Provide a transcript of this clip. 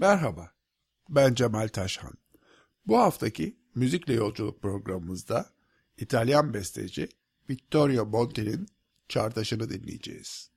Merhaba, ben Cemal Taşhan. Bu haftaki Müzikle Yolculuk programımızda İtalyan besteci Vittorio Monti'nin çardaşını dinleyeceğiz.